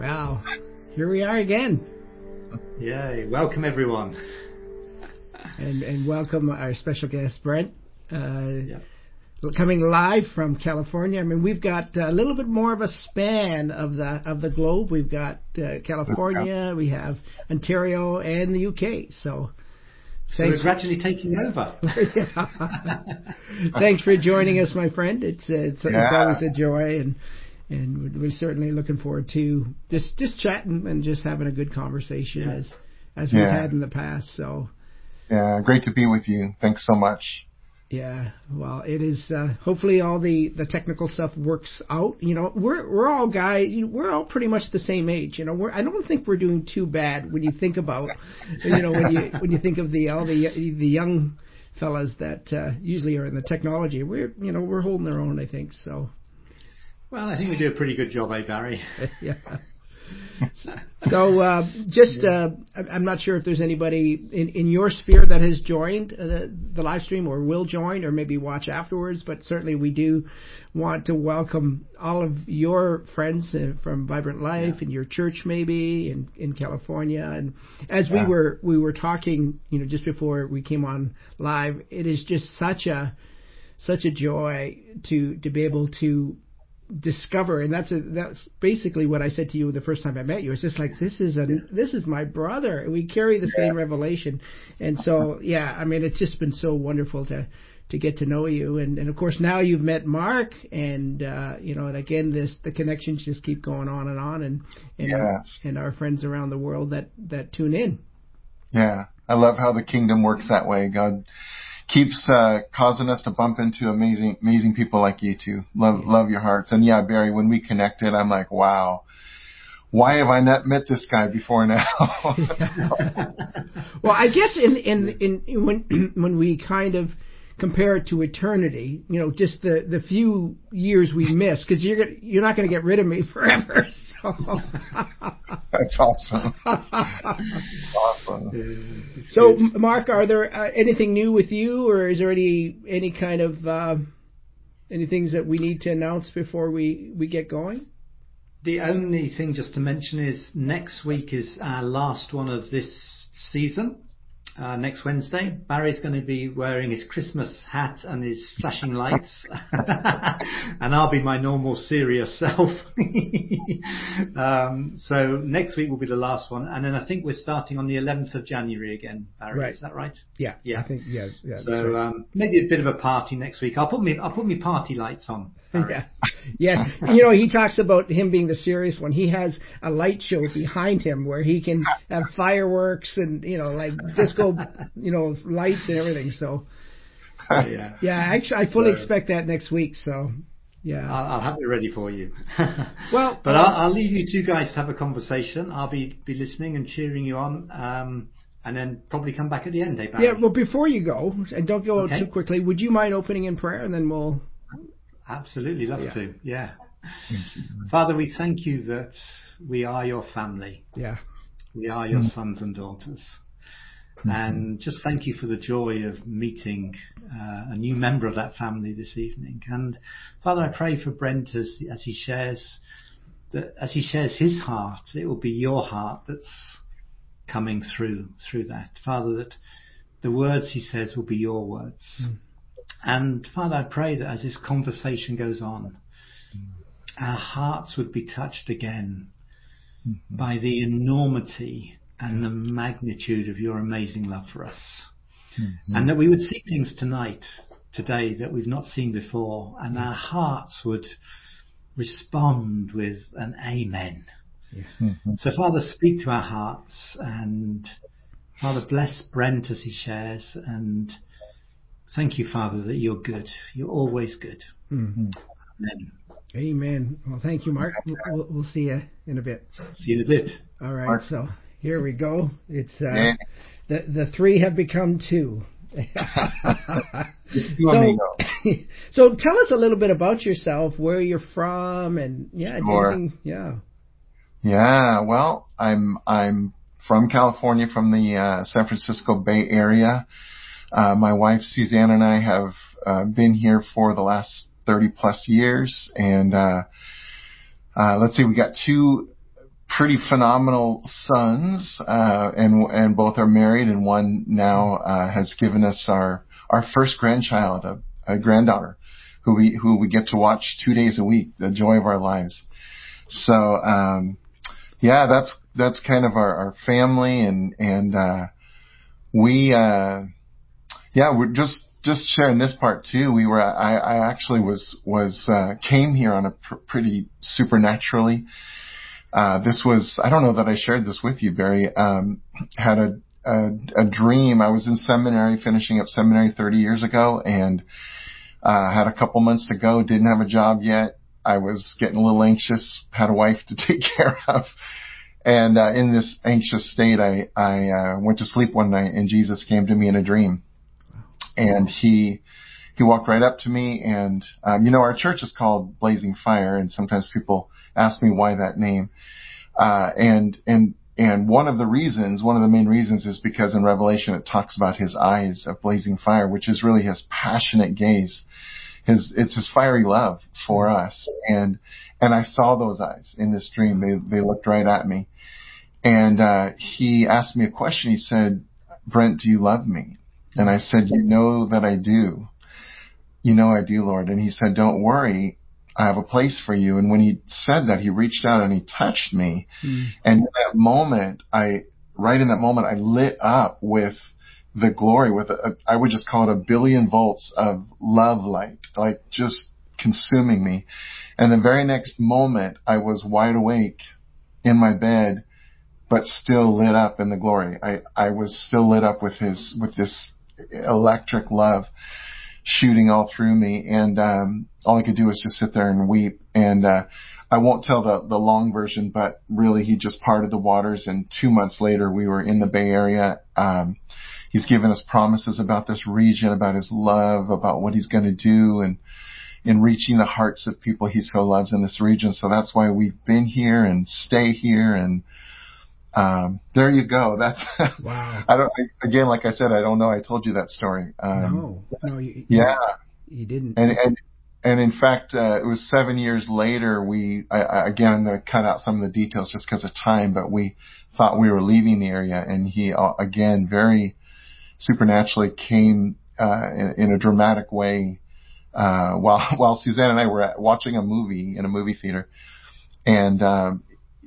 Well, here we are again. Yay. Welcome, everyone. And, and welcome our special guest, Brent. Uh, Coming live from California. I mean, we've got a little bit more of a span of the of the globe. We've got uh, California, we have Ontario, and the UK. So, so we're gradually taking over. thanks for joining us, my friend. It's it's, yeah. it's always a joy, and and we're certainly looking forward to just just chatting and just having a good conversation yes. as as we've had in the past. So, yeah, great to be with you. Thanks so much. Yeah, well, it is. Uh, hopefully, all the the technical stuff works out. You know, we're we're all guys. You know, we're all pretty much the same age. You know, we're I don't think we're doing too bad when you think about, you know, when you when you think of the all the the young fellas that uh, usually are in the technology. We're you know we're holding our own. I think so. Well, I think we do a pretty good job, eh, Barry? yeah so uh, just uh, I'm not sure if there's anybody in, in your sphere that has joined uh, the, the live stream or will join or maybe watch afterwards, but certainly we do want to welcome all of your friends uh, from Vibrant Life yeah. and your church maybe in, in California. And as yeah. we were we were talking, you know, just before we came on live, it is just such a such a joy to to be able to discover, and that's a, that's basically what I said to you the first time I met you. It's just like this is a this is my brother. We carry the same revelation, and so yeah, I mean it's just been so wonderful to to get to know you, and and of course now you've met Mark, and uh, you know, and again this the connections just keep going on and on, and and, yes. our, and our friends around the world that that tune in. Yeah, I love how the kingdom works that way. God keeps uh, causing us to bump into amazing, amazing people like you two. Love, yeah. love your hearts. And yeah, Barry, when we connected, I'm like, wow. Why have I not met this guy before now? well, I guess in in in when when we kind of compare it to eternity, you know, just the the few years we miss, because you're you're not going to get rid of me forever. So that's awesome. awesome. So, Mark, are there uh, anything new with you, or is there any any kind of uh, any things that we need to announce before we we get going? The only thing just to mention is next week is our last one of this season uh, next Wednesday. Barry's going to be wearing his Christmas hat and his flashing lights, and I'll be my normal serious self. um, so next week will be the last one, and then I think we're starting on the 11th of January again. Barry, right. is that right? Yeah, yeah. I think yeah, yeah. So right. um, maybe a bit of a party next week. I'll put me I'll put me party lights on. Yeah. Yes. You know, he talks about him being the serious one. He has a light show behind him where he can have fireworks and, you know, like disco, you know, lights and everything. So, yeah. Yeah, actually, I fully so, expect that next week. So, yeah. I'll, I'll have it ready for you. well, but um, I'll, I'll, leave you two guys to have a conversation. I'll be, be listening and cheering you on. Um, and then probably come back at the end, eh, Barry? Yeah, well, before you go, and don't go okay. too quickly, would you mind opening in prayer and then we'll Absolutely love yeah. to. Yeah. Father, we thank you that we are your family. Yeah. We are your mm-hmm. sons and daughters. Mm-hmm. And just thank you for the joy of meeting uh, a new member of that family this evening. And Father, I pray for Brent as, as he shares that as he shares his heart, it will be your heart that's coming through through that. Father, that the words he says will be your words. Mm. And Father, I pray that as this conversation goes on, our hearts would be touched again mm-hmm. by the enormity and the magnitude of your amazing love for us. Mm-hmm. And that we would see things tonight, today, that we've not seen before, and our hearts would respond with an amen. Yeah. Mm-hmm. So Father, speak to our hearts and Father, bless Brent as he shares and Thank you, Father, that you're good. You're always good. Mm-hmm. Amen. Amen. Well, thank you, Mark. We'll, we'll, see you in a bit. See you in a bit. All right. Mark. So here we go. It's uh, yeah. the the three have become two. so, so tell us a little bit about yourself, where you're from, and yeah, sure. yeah. Yeah. Well, I'm I'm from California, from the uh, San Francisco Bay Area. Uh, my wife Suzanne and I have uh, been here for the last 30 plus years, and uh, uh, let's see, we got two pretty phenomenal sons, uh, and and both are married, and one now uh, has given us our our first grandchild, a, a granddaughter, who we who we get to watch two days a week, the joy of our lives. So um, yeah, that's that's kind of our, our family, and and uh, we uh, yeah we're just just sharing this part too. We were I, I actually was was uh, came here on a pr- pretty supernaturally. Uh, this was I don't know that I shared this with you, Barry. Um, had a, a a dream. I was in seminary, finishing up seminary 30 years ago, and uh, had a couple months to go. Didn't have a job yet. I was getting a little anxious. Had a wife to take care of. And uh, in this anxious state, I I uh, went to sleep one night, and Jesus came to me in a dream, and he he walked right up to me, and um, you know our church is called Blazing Fire, and sometimes people ask me why that name, uh, and and and one of the reasons, one of the main reasons, is because in Revelation it talks about his eyes of blazing fire, which is really his passionate gaze, his it's his fiery love for us, and and I saw those eyes in this dream. They they looked right at me, and uh, he asked me a question. He said, "Brent, do you love me?" And I said, "You know that I do." You know I do, Lord. And he said, "Don't worry, I have a place for you." And when he said that, he reached out and he touched me, mm. and in that moment, I right in that moment, I lit up with the glory with a, I would just call it a billion volts of love light, like just consuming me. And the very next moment, I was wide awake in my bed, but still lit up in the glory. I, I was still lit up with his, with this electric love shooting all through me. And, um, all I could do was just sit there and weep. And, uh, I won't tell the, the long version, but really he just parted the waters. And two months later, we were in the Bay Area. Um, he's given us promises about this region, about his love, about what he's going to do. And, in reaching the hearts of people he so loves in this region. So that's why we've been here and stay here and um, there you go. That's wow. I don't again, like I said, I don't know. I told you that story. Um, no, no, you, yeah, you didn't. And and and in fact, uh, it was seven years later. We I, I, again, I'm going to cut out some of the details just because of time, but we thought we were leaving the area, and he uh, again very supernaturally came uh, in, in a dramatic way uh, while while Suzanne and I were at, watching a movie in a movie theater, and uh,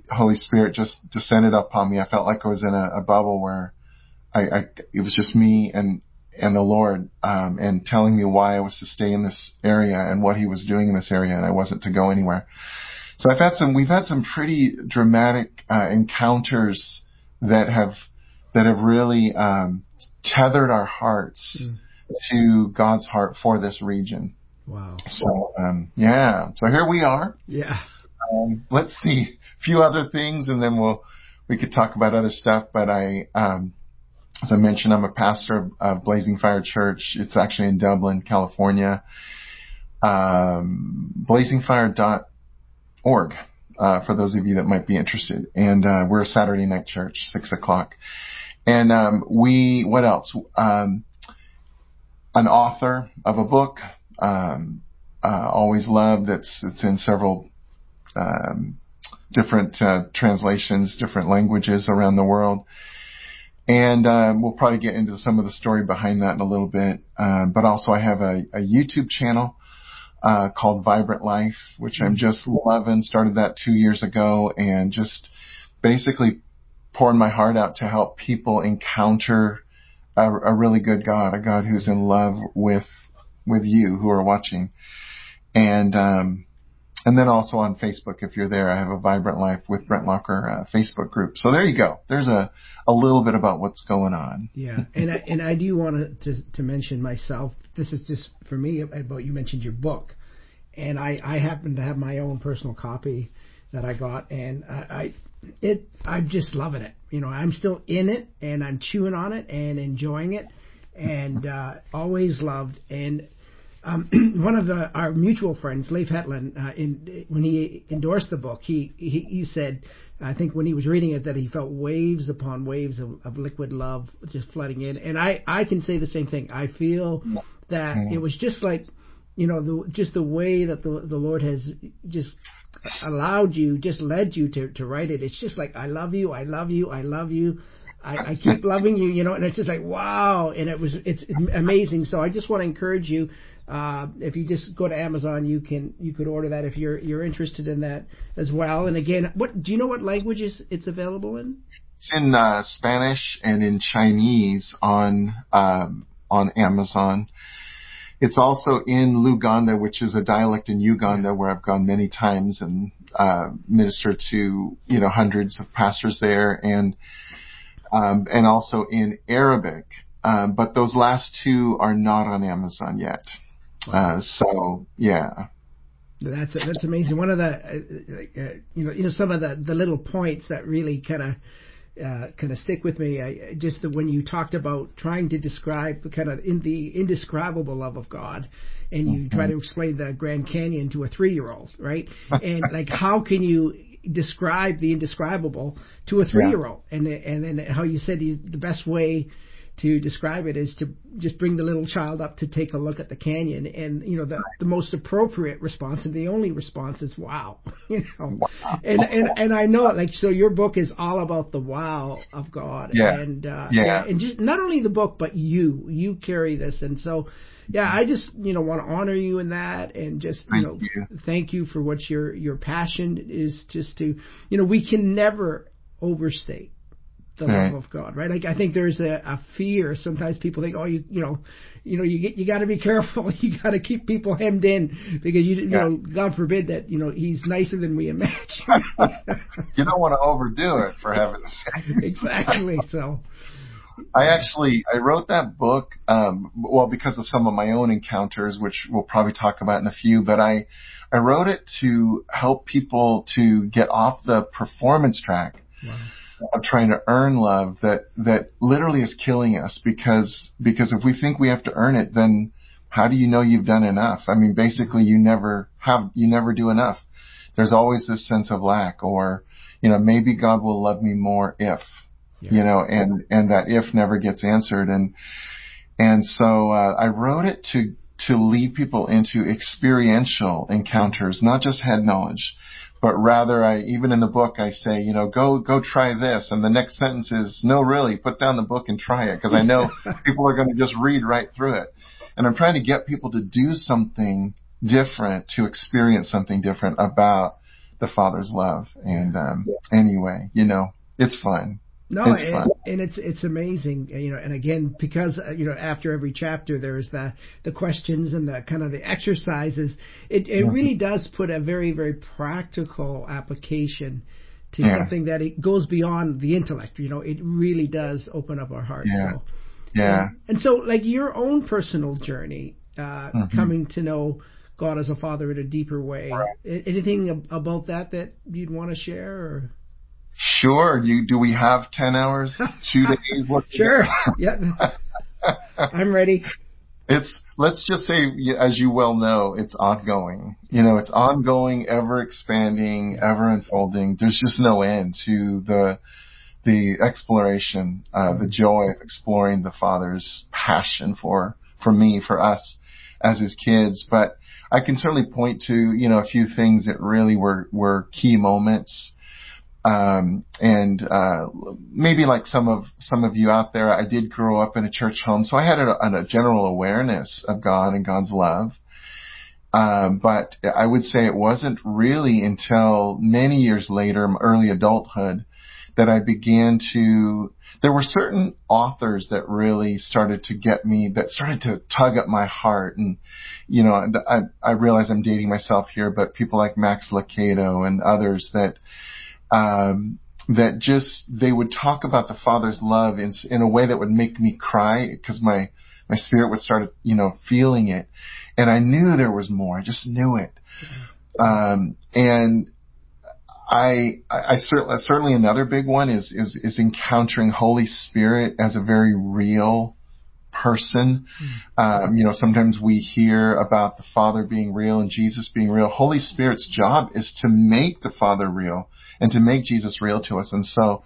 Holy Spirit just descended upon me. I felt like I was in a, a bubble where I, I it was just me and and the Lord, um, and telling me why I was to stay in this area and what He was doing in this area, and I wasn't to go anywhere. So I've had some, we've had some pretty dramatic uh, encounters that have that have really um, tethered our hearts. Mm to God's heart for this region. Wow. So, um, yeah. So here we are. Yeah. Um, let's see few other things and then we'll, we could talk about other stuff, but I, um, as I mentioned, I'm a pastor of, of Blazing Fire Church. It's actually in Dublin, California. Um, blazingfire.org, uh, for those of you that might be interested. And, uh, we're a Saturday night church, six o'clock. And, um, we, what else? Um, an author of a book. Um, uh, always loved. It's it's in several um, different uh, translations, different languages around the world. And uh, we'll probably get into some of the story behind that in a little bit. Um, but also, I have a, a YouTube channel uh, called Vibrant Life, which I'm just loving. Started that two years ago, and just basically pouring my heart out to help people encounter a, a really good God, a God who's in love with with you who are watching, and um, and then also on Facebook, if you're there, I have a Vibrant Life with Brent Lokker uh, Facebook group. So there you go. There's a a little bit about what's going on. Yeah, and I, and I do want to to mention myself. This is just for me about you mentioned your book, and I I happen to have my own personal copy that I got, and I, I it I'm just loving it. You know, I'm still in it and I'm chewing on it and enjoying it, and uh, always loved. And um, one of the, our mutual friends, Leif Hetland, uh, in, when he endorsed the book, he, he he said, I think when he was reading it, that he felt waves upon waves of, of liquid love just flooding in. And I I can say the same thing. I feel that it was just like you know, the, just the way that the the Lord has just allowed you, just led you to to write it. It's just like I love you, I love you, I love you. I, I keep loving you, you know, and it's just like wow, and it was it's amazing. So I just want to encourage you. Uh, if you just go to Amazon, you can you could order that if you're you're interested in that as well. And again, what do you know what languages it's available in? It's in uh, Spanish and in Chinese on um, on Amazon. It's also in Luganda, which is a dialect in Uganda where I've gone many times and uh, ministered to you know hundreds of pastors there, and um, and also in Arabic. Um, but those last two are not on Amazon yet. Uh, so yeah. That's that's amazing. One of the uh, uh, you know you know some of the the little points that really kind of uh, kind of stick with me. I, just the, when you talked about trying to describe the kind of in the indescribable love of God, and you mm-hmm. try to explain the Grand Canyon to a three-year-old, right? and like, how can you describe the indescribable to a three-year-old? Yeah. And and then how you said the best way to describe it is to just bring the little child up to take a look at the canyon and you know the the most appropriate response and the only response is wow you know wow. and and and I know it like so your book is all about the wow of God yeah. and uh yeah. and just not only the book but you you carry this and so yeah I just you know want to honor you in that and just you thank know you. thank you for what your your passion is just to you know we can never overstate the right. love of God, right? Like I think there's a, a fear. Sometimes people think, oh, you you know, you know, you get you got to be careful. You got to keep people hemmed in because you you yeah. know, God forbid that you know He's nicer than we imagine. you don't want to overdo it, for heaven's sake. exactly. So. I actually I wrote that book um well because of some of my own encounters which we'll probably talk about in a few but I I wrote it to help people to get off the performance track. Wow of trying to earn love that that literally is killing us because because if we think we have to earn it then how do you know you've done enough? I mean basically you never have you never do enough. There's always this sense of lack or you know maybe god will love me more if yeah. you know and and that if never gets answered. And and so uh, i wrote it to to lead people into experiential encounters not just head knowledge but rather I, even in the book, I say, you know, go, go try this. And the next sentence is, no, really, put down the book and try it. Cause I know people are going to just read right through it. And I'm trying to get people to do something different, to experience something different about the Father's love. And, um, anyway, you know, it's fun. No, it's and, and, it's it's amazing, you know. And again, because uh, you know, after every chapter, there's the the questions and the kind of the exercises. It it mm-hmm. really does put a very very practical application to yeah. something that it goes beyond the intellect. You know, it really does open up our hearts. Yeah. So, yeah. And, and, so, like your own personal journey, uh, mm-hmm. coming to know God as a Father in a deeper way. Right. Anything about that that you'd want to share? Or? Sure. You, do we have 10 hours? Two days? What sure. yeah. I'm ready. It's, let's just say, as you well know, it's ongoing. You know, it's ongoing, ever expanding, ever unfolding. There's just no end to the, the exploration, uh, the joy of exploring the Father's passion for, for me, for us as his kids. But I can certainly point to, you know, a few things that really were, were key moments um, and uh, maybe like some of some of you out there, I did grow up in a church home, so I had a, a general awareness of God and God's love. Um, but I would say it wasn't really until many years later, early adulthood, that I began to. There were certain authors that really started to get me, that started to tug at my heart, and you know, I, I realize I'm dating myself here, but people like Max Lucado and others that um, that just they would talk about the Father's love in in a way that would make me cry because my my spirit would start you know feeling it, and I knew there was more. I just knew it, um, and I, I, I certainly, certainly another big one is, is, is encountering Holy Spirit as a very real person. Mm-hmm. Um, you know, sometimes we hear about the Father being real and Jesus being real. Holy Spirit's job is to make the Father real and to make Jesus real to us. And so,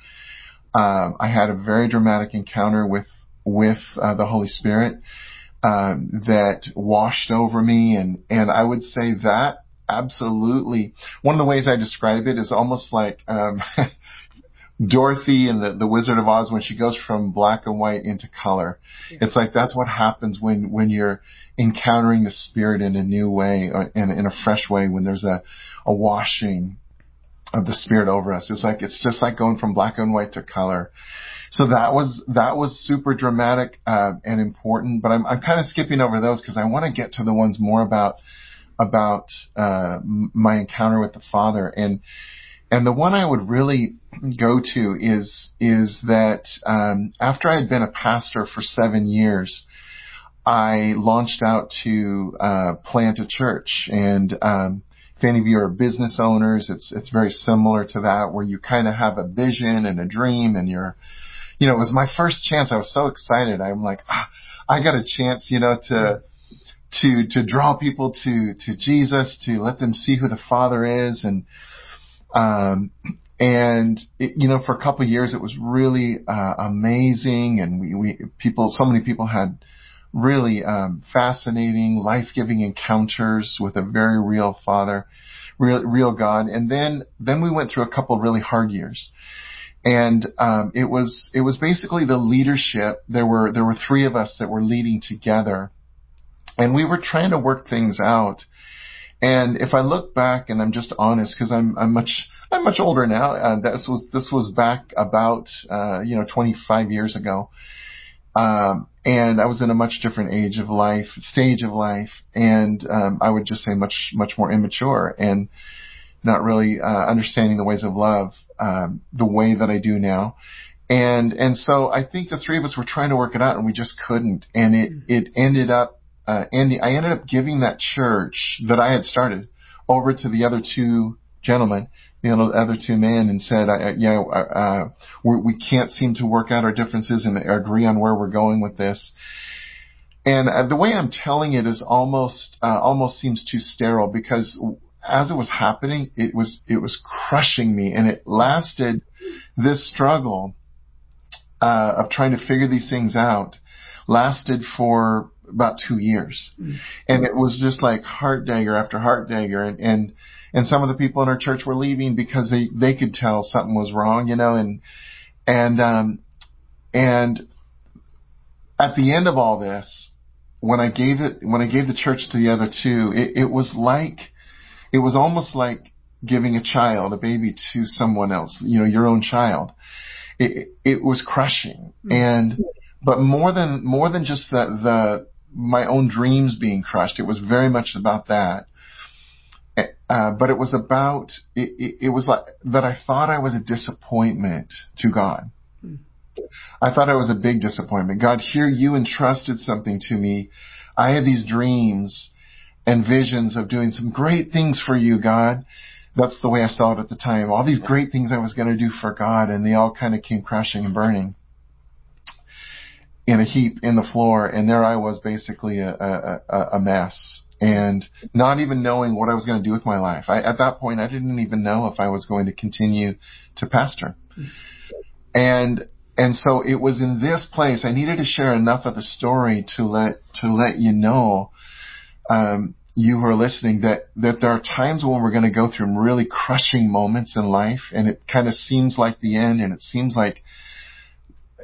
um, I had a very dramatic encounter with with uh, the Holy Spirit um, that washed over me, and and I would say that absolutely. One of the ways I describe it is almost like um, Dorothy and the, the Wizard of Oz when she goes from black and white into color. Yeah. It's like that's what happens when when you're encountering the Spirit in a new way or in, in a fresh way. When there's a a washing of the Spirit over us, it's like it's just like going from black and white to color. So that was that was super dramatic uh, and important. But I'm I'm kind of skipping over those because I want to get to the ones more about about uh, my encounter with the Father and and the one I would really go to is is that um, after I had been a pastor for seven years, I launched out to uh, plant a church. And um, if any of you are business owners, it's it's very similar to that, where you kind of have a vision and a dream, and you're, you know, it was my first chance. I was so excited. I'm like, ah, I got a chance, you know, to to to draw people to to Jesus, to let them see who the Father is, and um, and it, you know, for a couple of years, it was really uh, amazing, and we, we people, so many people had really um, fascinating, life-giving encounters with a very real Father, real, real God. And then, then we went through a couple really hard years, and um, it was it was basically the leadership. There were there were three of us that were leading together, and we were trying to work things out. And if I look back, and I'm just honest, because I'm I'm much I'm much older now. Uh, this was this was back about uh, you know 25 years ago, um, and I was in a much different age of life, stage of life, and um, I would just say much much more immature and not really uh, understanding the ways of love um, the way that I do now. And and so I think the three of us were trying to work it out, and we just couldn't. And it it ended up uh, Andy, I ended up giving that church that I had started over to the other two gentlemen, the other two men, and said, uh, "Yeah, uh, we can't seem to work out our differences and agree on where we're going with this." And uh, the way I'm telling it is almost uh, almost seems too sterile because as it was happening, it was it was crushing me, and it lasted. This struggle uh, of trying to figure these things out lasted for about two years. Mm. And it was just like heart dagger after heart dagger. And, and, and some of the people in our church were leaving because they, they could tell something was wrong, you know, and, and, um, and at the end of all this, when I gave it, when I gave the church to the other two, it, it was like, it was almost like giving a child, a baby to someone else, you know, your own child. It, it was crushing. Mm. And, but more than, more than just the, the, my own dreams being crushed. It was very much about that. Uh, but it was about, it, it, it, was like that I thought I was a disappointment to God. Hmm. I thought I was a big disappointment. God, here you entrusted something to me. I had these dreams and visions of doing some great things for you, God. That's the way I saw it at the time. All these great things I was going to do for God and they all kind of came crashing and burning in a heap in the floor, and there I was basically a, a, a mess and not even knowing what I was going to do with my life. I, at that point, I didn't even know if I was going to continue to pastor. And, and so it was in this place, I needed to share enough of the story to let, to let you know, um, you who are listening that, that there are times when we're going to go through really crushing moments in life and it kind of seems like the end and it seems like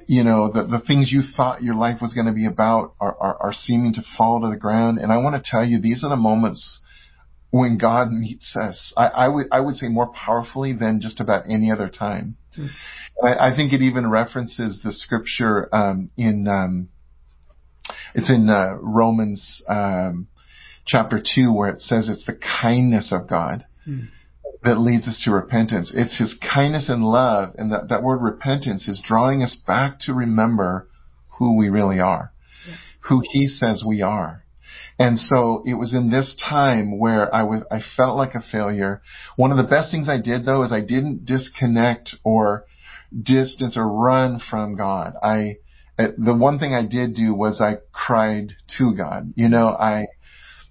you know, the, the things you thought your life was going to be about are, are, are seeming to fall to the ground. And I want to tell you, these are the moments when God meets us. I, I would I would say more powerfully than just about any other time. Mm. I, I, think it even references the scripture um, in um, it's in uh, Romans um, chapter two where it says it's the kindness of God. Mm that leads us to repentance. It's His kindness and love, and that, that word repentance is drawing us back to remember who we really are, yeah. who He says we are. And so it was in this time where I was, I felt like a failure. One of the best things I did though is I didn't disconnect or distance or run from God. I, eh, the one thing I did do was I cried to God. You know, I,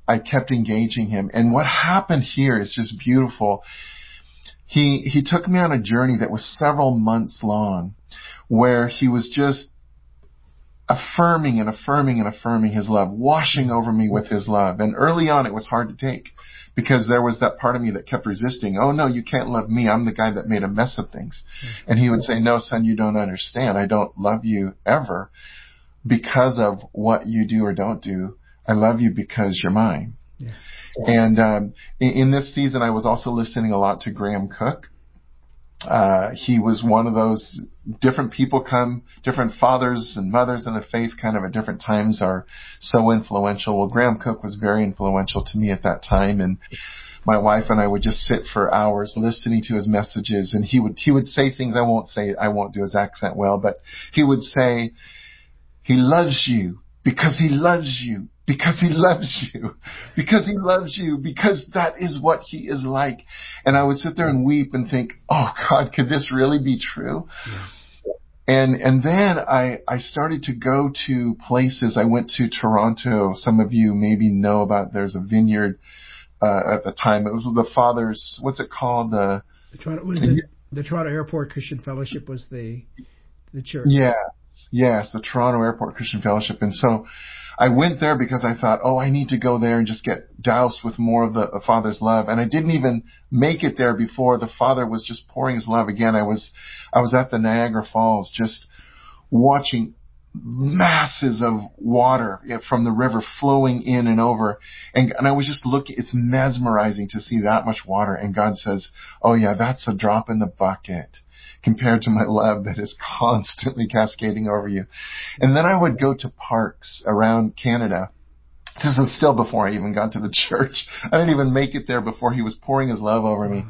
I kept engaging him. And what happened here is just beautiful. He, he took me on a journey that was several months long where he was just, affirming and affirming and affirming his love, washing over me with his love. And early on it was hard to take because there was that part of me that kept resisting. Oh no, you can't love me. I'm the guy that made a mess of things. Mm-hmm. And he would say, no, son, you don't understand. I don't love you ever because of what you do or don't do. I love you because you're mine. Yeah. And um, in, in, this season, I was also listening a lot to Graham Cooke. Uh, he was one of those different people come, different fathers and mothers in the faith kind of at different times are so influential. Well, Graham Cooke was very influential to me at that time and my wife and I would just sit for hours listening to his messages and he would, he would say things I won't say, I won't do his accent well, but he would say, he loves you because he loves you because he loves you, because he loves you, because that is what he is like. And I would sit there and weep and think, oh God, could this really be true? Yeah. And, and then I, I started to go to places. I went to Toronto. Some of you maybe know about, there's a vineyard, uh, at the time. It was the father's, what's it called? The, the Toronto, was it, the Toronto Airport Christian Fellowship was the, the church. Yes. Yes. The Toronto Airport Christian Fellowship. And so, I went there because I thought, oh, I need to go there and just get doused with more of the, the Father's love. And I didn't even make it there before the Father was just pouring His love again. I was, I was at the Niagara Falls just watching masses of water from the river flowing in and over. And, and I was just looking, it's mesmerizing to see that much water. And God says, oh yeah, that's a drop in the bucket compared to my love that is constantly cascading over you. And then I would go to parks around Canada. This is still before I even got to the church. I didn't even make it there before he was pouring his love over me.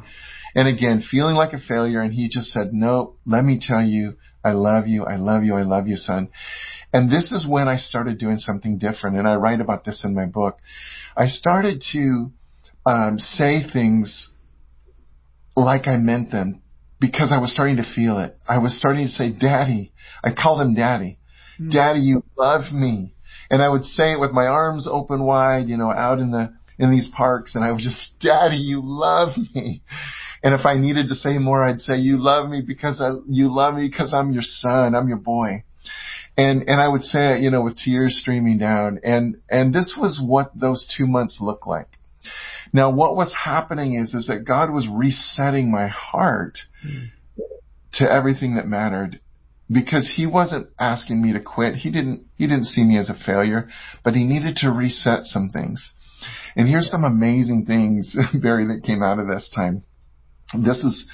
And again, feeling like a failure. And he just said, no, let me tell you, I love you. I love you. I love you, son. And this is when I started doing something different. And I write about this in my book. I started to um, say things like I meant them because I was starting to feel it. I was starting to say, Daddy. I called him Daddy. Mm-hmm. Daddy, you love me. And I would say it with my arms open wide, you know, out in the, in these parks. And I was just, Daddy, you love me. And if I needed to say more, I'd say, you love me because I, you love me because I'm your son. I'm your boy. And, and I would say it, you know, with tears streaming down. And, and this was what those two months looked like. Now, what was happening is, is that God was resetting my heart mm. to everything that mattered because he wasn't asking me to quit. He didn't, he didn't see me as a failure, but he needed to reset some things. And here's some amazing things, Barry, that came out of this time. This is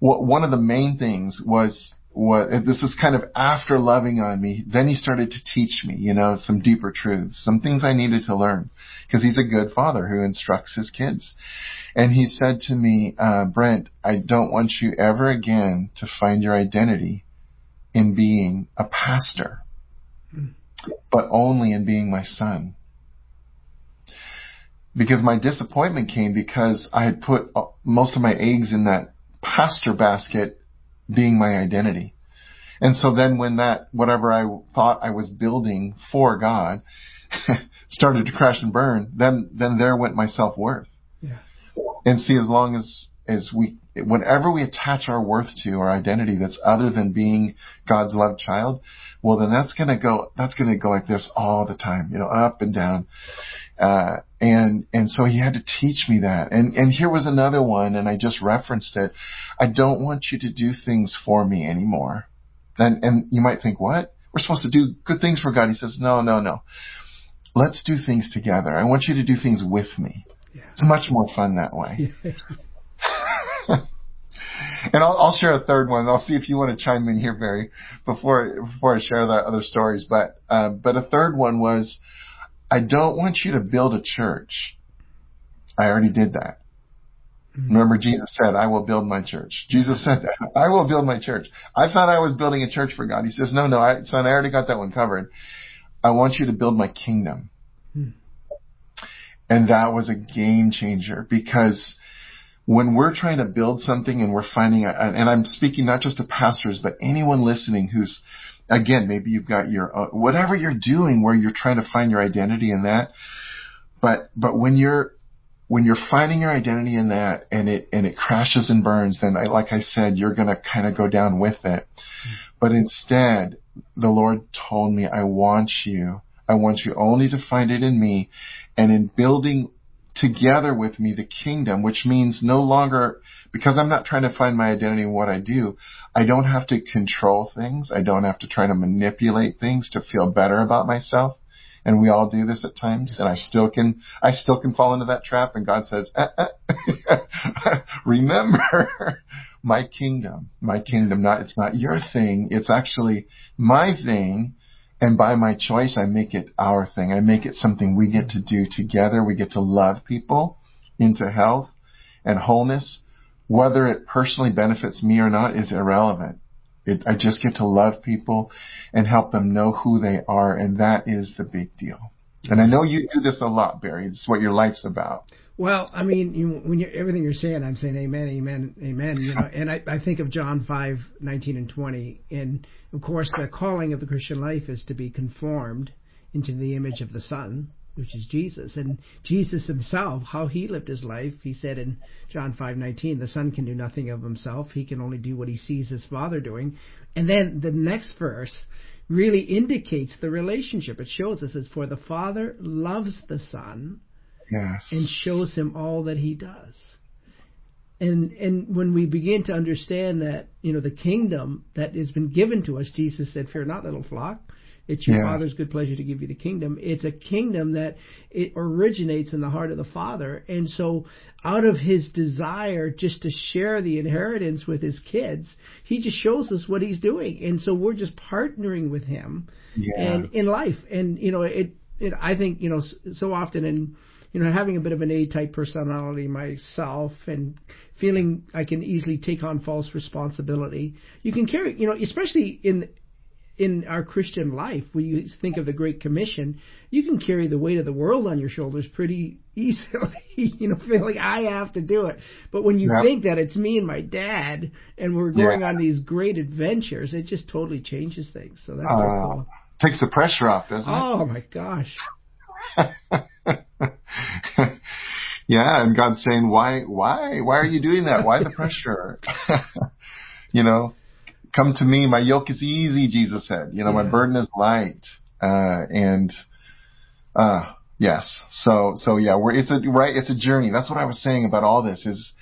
what one of the main things was what this was kind of after loving on me. Then he started to teach me, you know, some deeper truths, some things I needed to learn because he's a good father who instructs his kids. And he said to me, uh, Brent, I don't want you ever again to find your identity in being a pastor, but only in being my son. Because my disappointment came because I had put most of my eggs in that pastor basket being my identity. And so then when that, whatever I thought I was building for God started to crash and burn, then, then there went my self-worth. Yeah. And see, as long as, as we, whenever we attach our worth to our identity that's other than being God's loved child, well then that's gonna go, that's gonna go like this all the time, you know, up and down. Uh, and, and so he had to teach me that. And, and here was another one, and I just referenced it. I don't want you to do things for me anymore. And, and you might think, what? We're supposed to do good things for God. He says, no, no, no. Let's do things together. I want you to do things with me. Yeah. It's much more fun that way. and I'll, I'll, share a third one. I'll see if you want to chime in here, Barry, before before I share the other stories. But uh, but a third one was I don't want you to build a church. I already did that. Mm-hmm. Remember, Jesus said, I will build my church. Jesus said, I will build my church. I thought I was building a church for God. He says, no, no, I, son, I already got that one covered. I want you to build my kingdom. Hmm. And that was a game changer because when we're trying to build something and we're finding, a, and I'm speaking not just to pastors, but anyone listening who's again, maybe you've got your, uh, whatever you're doing where you're trying to find your identity in that. But, but when you're, when you're finding your identity in that and it, and it crashes and burns, then I, like I said, you're going to kind of go down with it. Mm-hmm. But instead, the Lord told me, I want you. I want you only to find it in me and in building together with me the kingdom, which means no longer, because I'm not trying to find my identity in what I do, I don't have to control things. I don't have to try to manipulate things to feel better about myself. And we all do this at times, and I still can, I still can fall into that trap. And God says, eh, eh. remember my kingdom, my kingdom. Not, it's not your thing. It's actually my thing. And by my choice, I make it our thing. I make it something we get to do together. We get to love people into health and wholeness. Whether it personally benefits me or not is irrelevant. It, I just get to love people and help them know who they are, and that is the big deal. And I know you do this a lot, Barry. Is what your life's about. Well, I mean, you, when you're, everything you're saying, I'm saying amen, amen, amen. You know, and I, I think of John five nineteen and 20. And of course, the calling of the Christian life is to be conformed into the image of the Son, which is Jesus. And Jesus himself, how he lived his life, he said in John 5:19, the son can do nothing of himself, he can only do what he sees his father doing. And then the next verse really indicates the relationship. It shows us as for the father loves the son Yes. and shows him all that he does. And and when we begin to understand that, you know, the kingdom that has been given to us, Jesus said, Fear not, little flock. It's your Yes. Father's good pleasure to give you the kingdom. It's a kingdom that it originates in the heart of the Father. And so out of his desire just to share the inheritance with his kids, he just shows us what he's doing. And so we're just partnering with him Yeah. and in life. And you know, it, it I think you know so often in you know having a bit of an A-type personality myself and feeling I can easily take on false responsibility. You can carry you know especially in in our Christian life, when you think of the Great Commission, you can carry the weight of the world on your shoulders pretty easily. you know, feel like I have to do it. But when you Yep. think that it's me and my dad, and we're going Yeah. on these great adventures, it just totally changes things. So that's Uh, cool. Takes the pressure off, doesn't it? Oh my gosh. yeah, and God's saying, why, why, why are you doing that? Why the pressure? you know, come to me. My yoke is easy, Jesus said. You know, my burden is light. Uh, and, uh, yes. So, so yeah, we're, it's a, right, it's a journey. That's what I was saying about all this is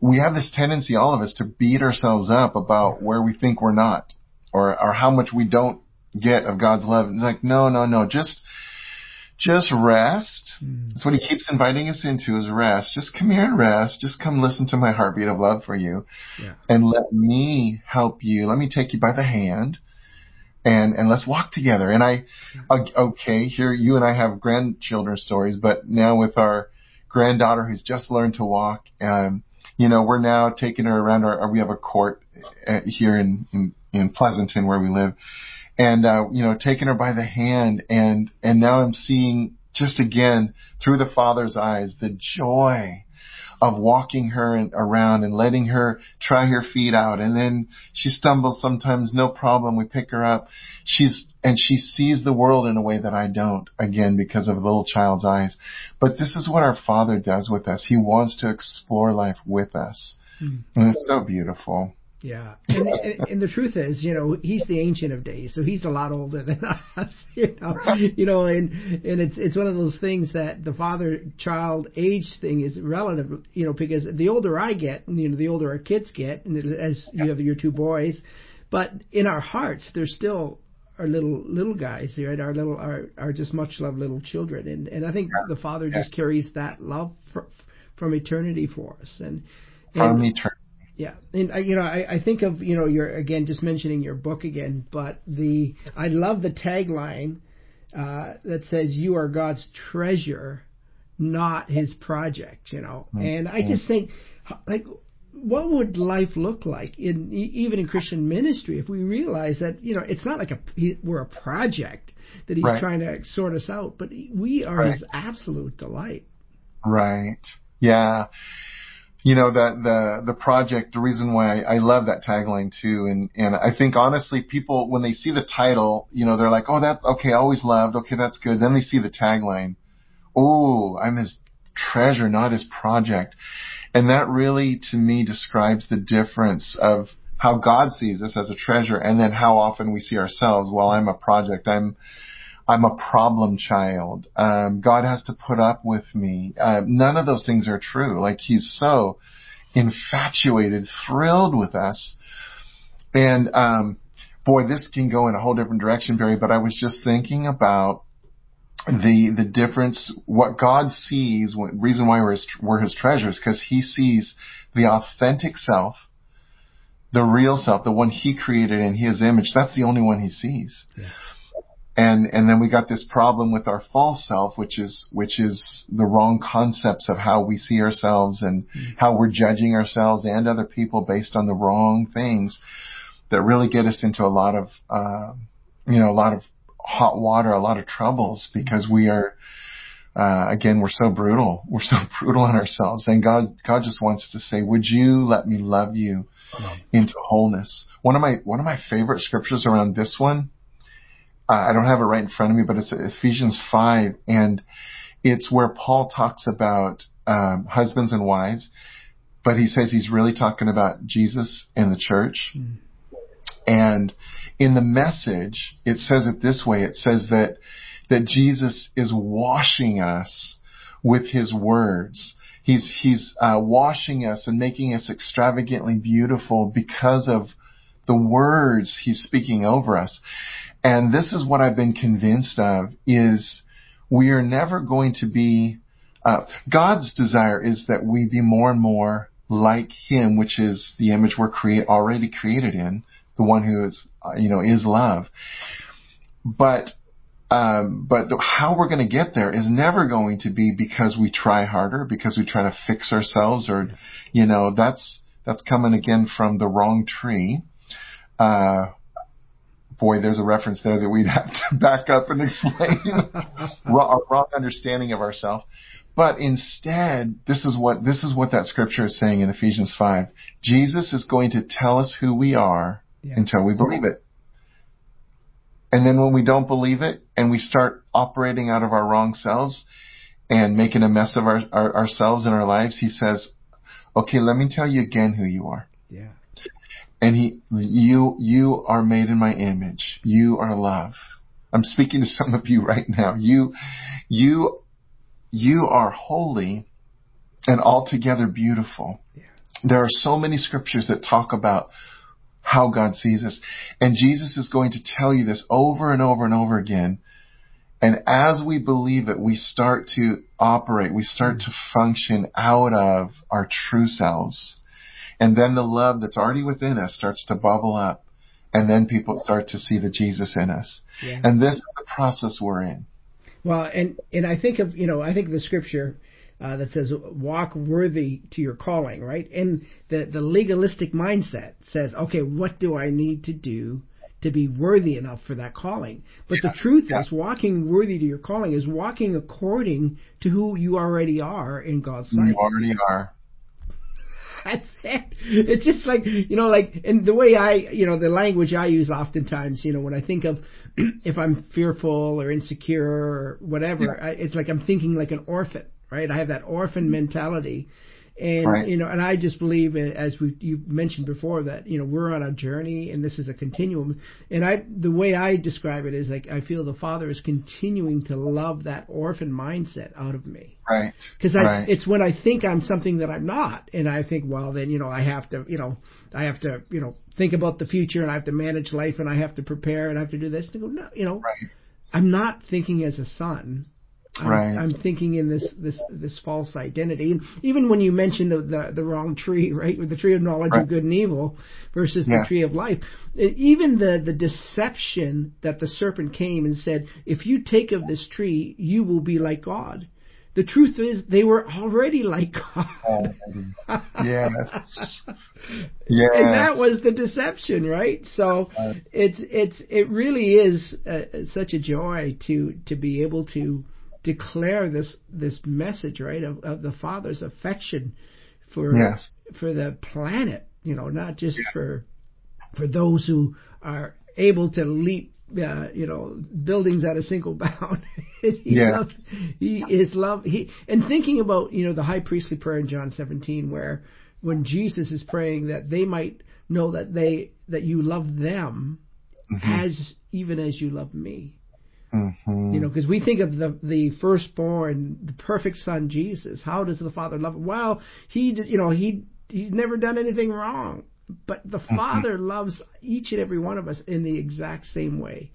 we have this tendency, all of us, to beat ourselves up about where we think we're not or, or how much we don't get of God's love. It's like, no, no, no, just, just rest. Mm. That's what he keeps inviting us into is rest. Just come here and rest. Just come listen to my heartbeat of love for you. Yeah. And let me help you. Let me take you by the hand and, and let's walk together. And I, okay, here you and I have grandchildren stories, but now with our granddaughter who's just learned to walk, um, you know, we're now taking her around our, we have a court uh, here in, in, in Pleasanton where we live and uh, you know taking her by the hand and and now I'm seeing just again through the father's eyes the joy of walking her and around and letting her try her feet out. And then she stumbles sometimes no problem we pick her up. She's and she sees the world in a way that I don't again because of the little child's eyes. But this is what our father does with us. He wants to explore life with us. Mm. and it's so beautiful Yeah, and, and, and the truth is, you know, he's the ancient of days, so he's a lot older than us, you know. You know, and and it's it's one of those things that the father-child age thing is relative, you know, because the older I get, you know, the older our kids get, and as you have your two boys, but in our hearts, they're still our little little guys, right? Our little our our just much loved little children, and and I think the father just carries that love for, from eternity for us, and from and- eternity yeah, and I, you know, I, I think of you know, you're again just mentioning your book again, but the I love the tagline uh, that says "You are God's treasure, not His project." You know, and I just think like. What would life look like in even in Christian ministry if we realize that you know it's not like a we're a project that he's Right. trying to sort us out, but we are Right. his absolute delight. Right. Yeah. You know, that the, the project, the reason why I, I love that tagline too. And, and I think honestly people, when they see the title, you know, they're like, oh, that, okay, always loved. Okay, that's good. Then they see the tagline. Oh, I'm his treasure, not his project. And that really, to me, describes the difference of how God sees us as a treasure and then how often we see ourselves, well, I'm a project. I'm, I'm a problem child. Um, God has to put up with me. Uh, none of those things are true. Like he's so infatuated, thrilled with us. And, um, boy, this can go in a whole different direction, Barry, but I was just thinking about the, the difference, what God sees, reason why we're his, we're his treasures, because he sees the authentic self, the real self, the one he created in his image. That's the only one he sees. Yeah. And, and then we got this problem with our false self, which is, which is the wrong concepts of how we see ourselves and mm-hmm. how we're judging ourselves and other people based on the wrong things that really get us into a lot of, uh, you know, a lot of hot water, a lot of troubles because we are, uh, again, we're so brutal. We're so brutal on ourselves. And God, God just wants to say, would you let me love you into wholeness? One of my, one of my favorite scriptures around this one, uh, I don't have it right in front of me, but it's Ephesians 5 and it's where Paul talks about, um, husbands and wives, but he says he's really talking about Jesus and the church. Mm. And in the message, it says it this way. It says that, that Jesus is washing us with his words. He's, he's, uh, washing us and making us extravagantly beautiful because of the words he's speaking over us. And this is what I've been convinced of is we are never going to be, uh, God's desire is that we be more and more like him, which is the image we're create, already created in the one who is, you know, is love. But, um, but the, how we're going to get there is never going to be because we try harder, because we try to fix ourselves or, you know, that's, that's coming again from the wrong tree. Uh, boy, there's a reference there that we'd have to back up and explain a wrong understanding of ourselves. But instead, this is what, this is what that scripture is saying in Ephesians 5. Jesus is going to tell us who we are yeah. until we believe it. And then when we don't believe it and we start operating out of our wrong selves and making a mess of our, our, ourselves and our lives, he says, okay, let me tell you again who you are. Yeah. And he, you, you are made in my image. You are love. I'm speaking to some of you right now. You, you, you are holy and altogether beautiful. Yeah. There are so many scriptures that talk about how God sees us. And Jesus is going to tell you this over and over and over again. And as we believe it, we start to operate, we start to function out of our true selves. And then the love that's already within us starts to bubble up. And then people start to see the Jesus in us. Yeah. And this is the process we're in. Well, and, and I think of, you know, I think of the scripture, uh, that says walk worthy to your calling, right? And the the legalistic mindset says, okay, what do I need to do to be worthy enough for that calling? But yeah. the truth yeah. is, walking worthy to your calling is walking according to who you already are in God's sight. You already are. That's it. It's just like you know, like and the way I, you know, the language I use oftentimes, you know, when I think of if I'm fearful or insecure or whatever, yeah. I, it's like I'm thinking like an orphan right? I have that orphan mentality. And right. you know, and I just believe, uh, as we you mentioned before, that you know we're on a journey, and this is a continuum. And I, the way I describe it is like I feel the Father is continuing to love that orphan mindset out of me. Right. Because right. it's when I think I'm something that I'm not, and I think, well, then you know, I have to, you know, I have to, you know, think about the future, and I have to manage life, and I have to prepare, and I have to do this. And go, no, you know, right. I'm not thinking as a son. I'm, right. I'm thinking in this this this false identity, and even when you mentioned the the, the wrong tree, right, with the tree of knowledge right. of good and evil versus yeah. the tree of life, even the the deception that the serpent came and said, if you take of this tree, you will be like God. The truth is, they were already like God. yes. yes. And that was the deception, right? So it's it's it really is uh, such a joy to to be able to declare this this message, right, of, of the Father's affection for yes. for the planet. You know, not just yeah. for for those who are able to leap, uh, you know, buildings at a single bound. he yeah. loves, he is love. He and thinking about you know the high priestly prayer in John 17, where when Jesus is praying that they might know that they that you love them Mhm. as even as you love me. Mhm. You know, because we think of the the firstborn, the perfect son Jesus. How does the Father love him? Well, he you know he he's never done anything wrong, but the Father loves each and every one of us in the exact same way,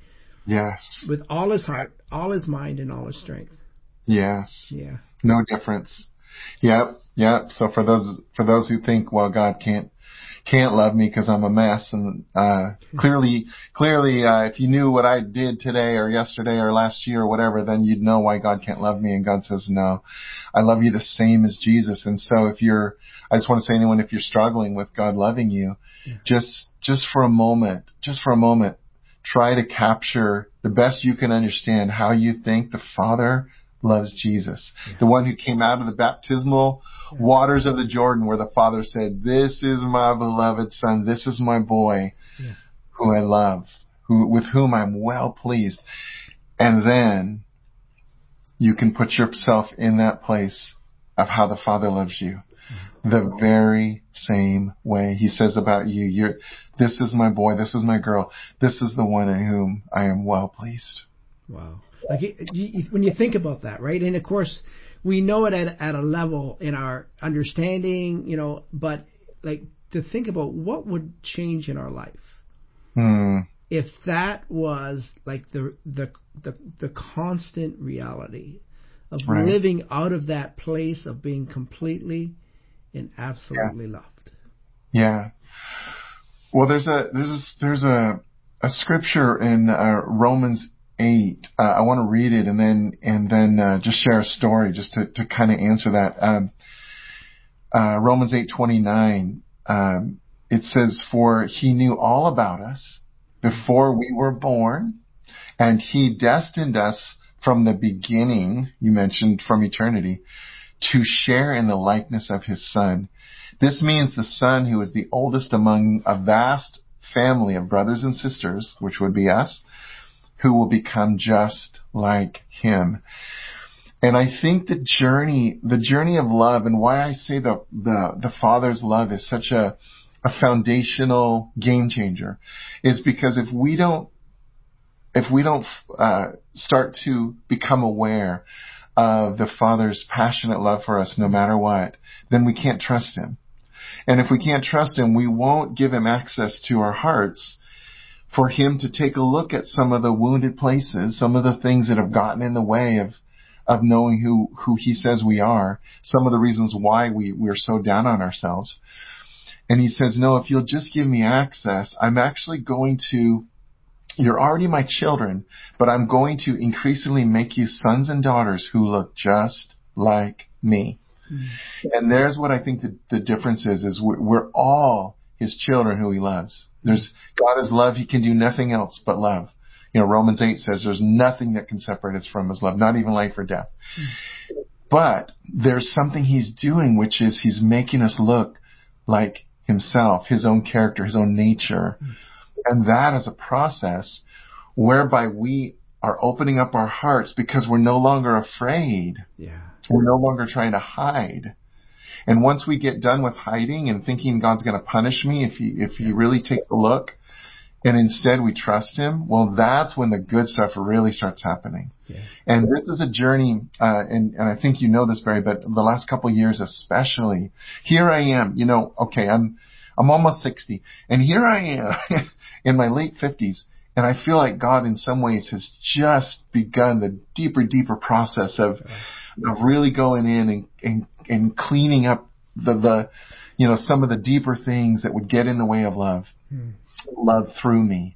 Yes. with all his heart, all his mind, and all his strength. Yes. Yeah. No difference. Yep. Yep. So for those for those who think, well, God can't can't love me because I'm a mess, and uh, clearly, clearly, uh, if you knew what I did today or yesterday or last year or whatever, then you'd know why God can't love me. And God says, no, I love you the same as Jesus. And so if you're, I just want to say, anyone, if you're struggling with God loving you, just just for a moment, just for a moment, try to capture the best you can understand how you think the Father loves Jesus. The one who came out of the baptismal waters of the Jordan where the Father said, This is my beloved Son, this is my boy Yeah. who I love, who with whom I'm well pleased. And then you can put yourself in that place of how the Father loves you. The very same way he says about you, you're, this is my boy, this is my girl, this is the one in whom I am well pleased. Wow. Like you, you, when you think about that, right? And of course, we know it at at a level in our understanding, you know, but like to think about what would change in our life Hmm. if that was like the the the, the constant reality of Right. living out of that place of being completely and absolutely loved. Yeah. Well, there's a there's a, there's a a scripture in uh, Romans eight. Uh, I want to read it and then and then uh, just share a story just to to kind of answer that. Um, uh, Romans eight twenty nine. Um, it says, "For He knew all about us before we were born, and He destined us from the beginning." You mentioned from eternity to share in the likeness of His Son. This means the son who is the oldest among a vast family of brothers and sisters, which would be us, who will become just like him. And I think the journey, the journey of love and why I say the, the, the father's love is such a, a foundational game changer is because if we don't, if we don't, uh, start to become aware of the father's passionate love for us no matter what, then we can't trust him. And if we can't trust him, we won't give him access to our hearts for him to take a look at some of the wounded places, some of the things that have gotten in the way of of knowing who who he says we are, some of the reasons why we we're so down on ourselves. And he says, "No, if you'll just give me access, I'm actually going to you're already my children, but I'm going to increasingly make you sons and daughters who look just like me." Hmm. And there's what I think the, the difference is, is we're, we're all his children who he loves. There's, God is love. He can do nothing else but love. You know, Romans 8 says there's nothing that can separate us from his love, not even life or death. But there's something he's doing, which is he's making us look like himself, his own character, his own nature. And that is a process whereby we are opening up our hearts because we're no longer afraid. Yeah. We're no longer trying to hide. And once we get done with hiding and thinking God's going to punish me if he if he really takes a look, and instead we trust Him, well, that's when the good stuff really starts happening. Yeah. And this is a journey, uh, and and I think you know this, Barry, but the last couple of years especially, here I am. You know, okay, I'm I'm almost sixty, and here I am in my late fifties. And I feel like God in some ways has just begun the deeper, deeper process of, of really going in and, and, and cleaning up the, the, you know, some of the deeper things that would get in the way of love, love through me.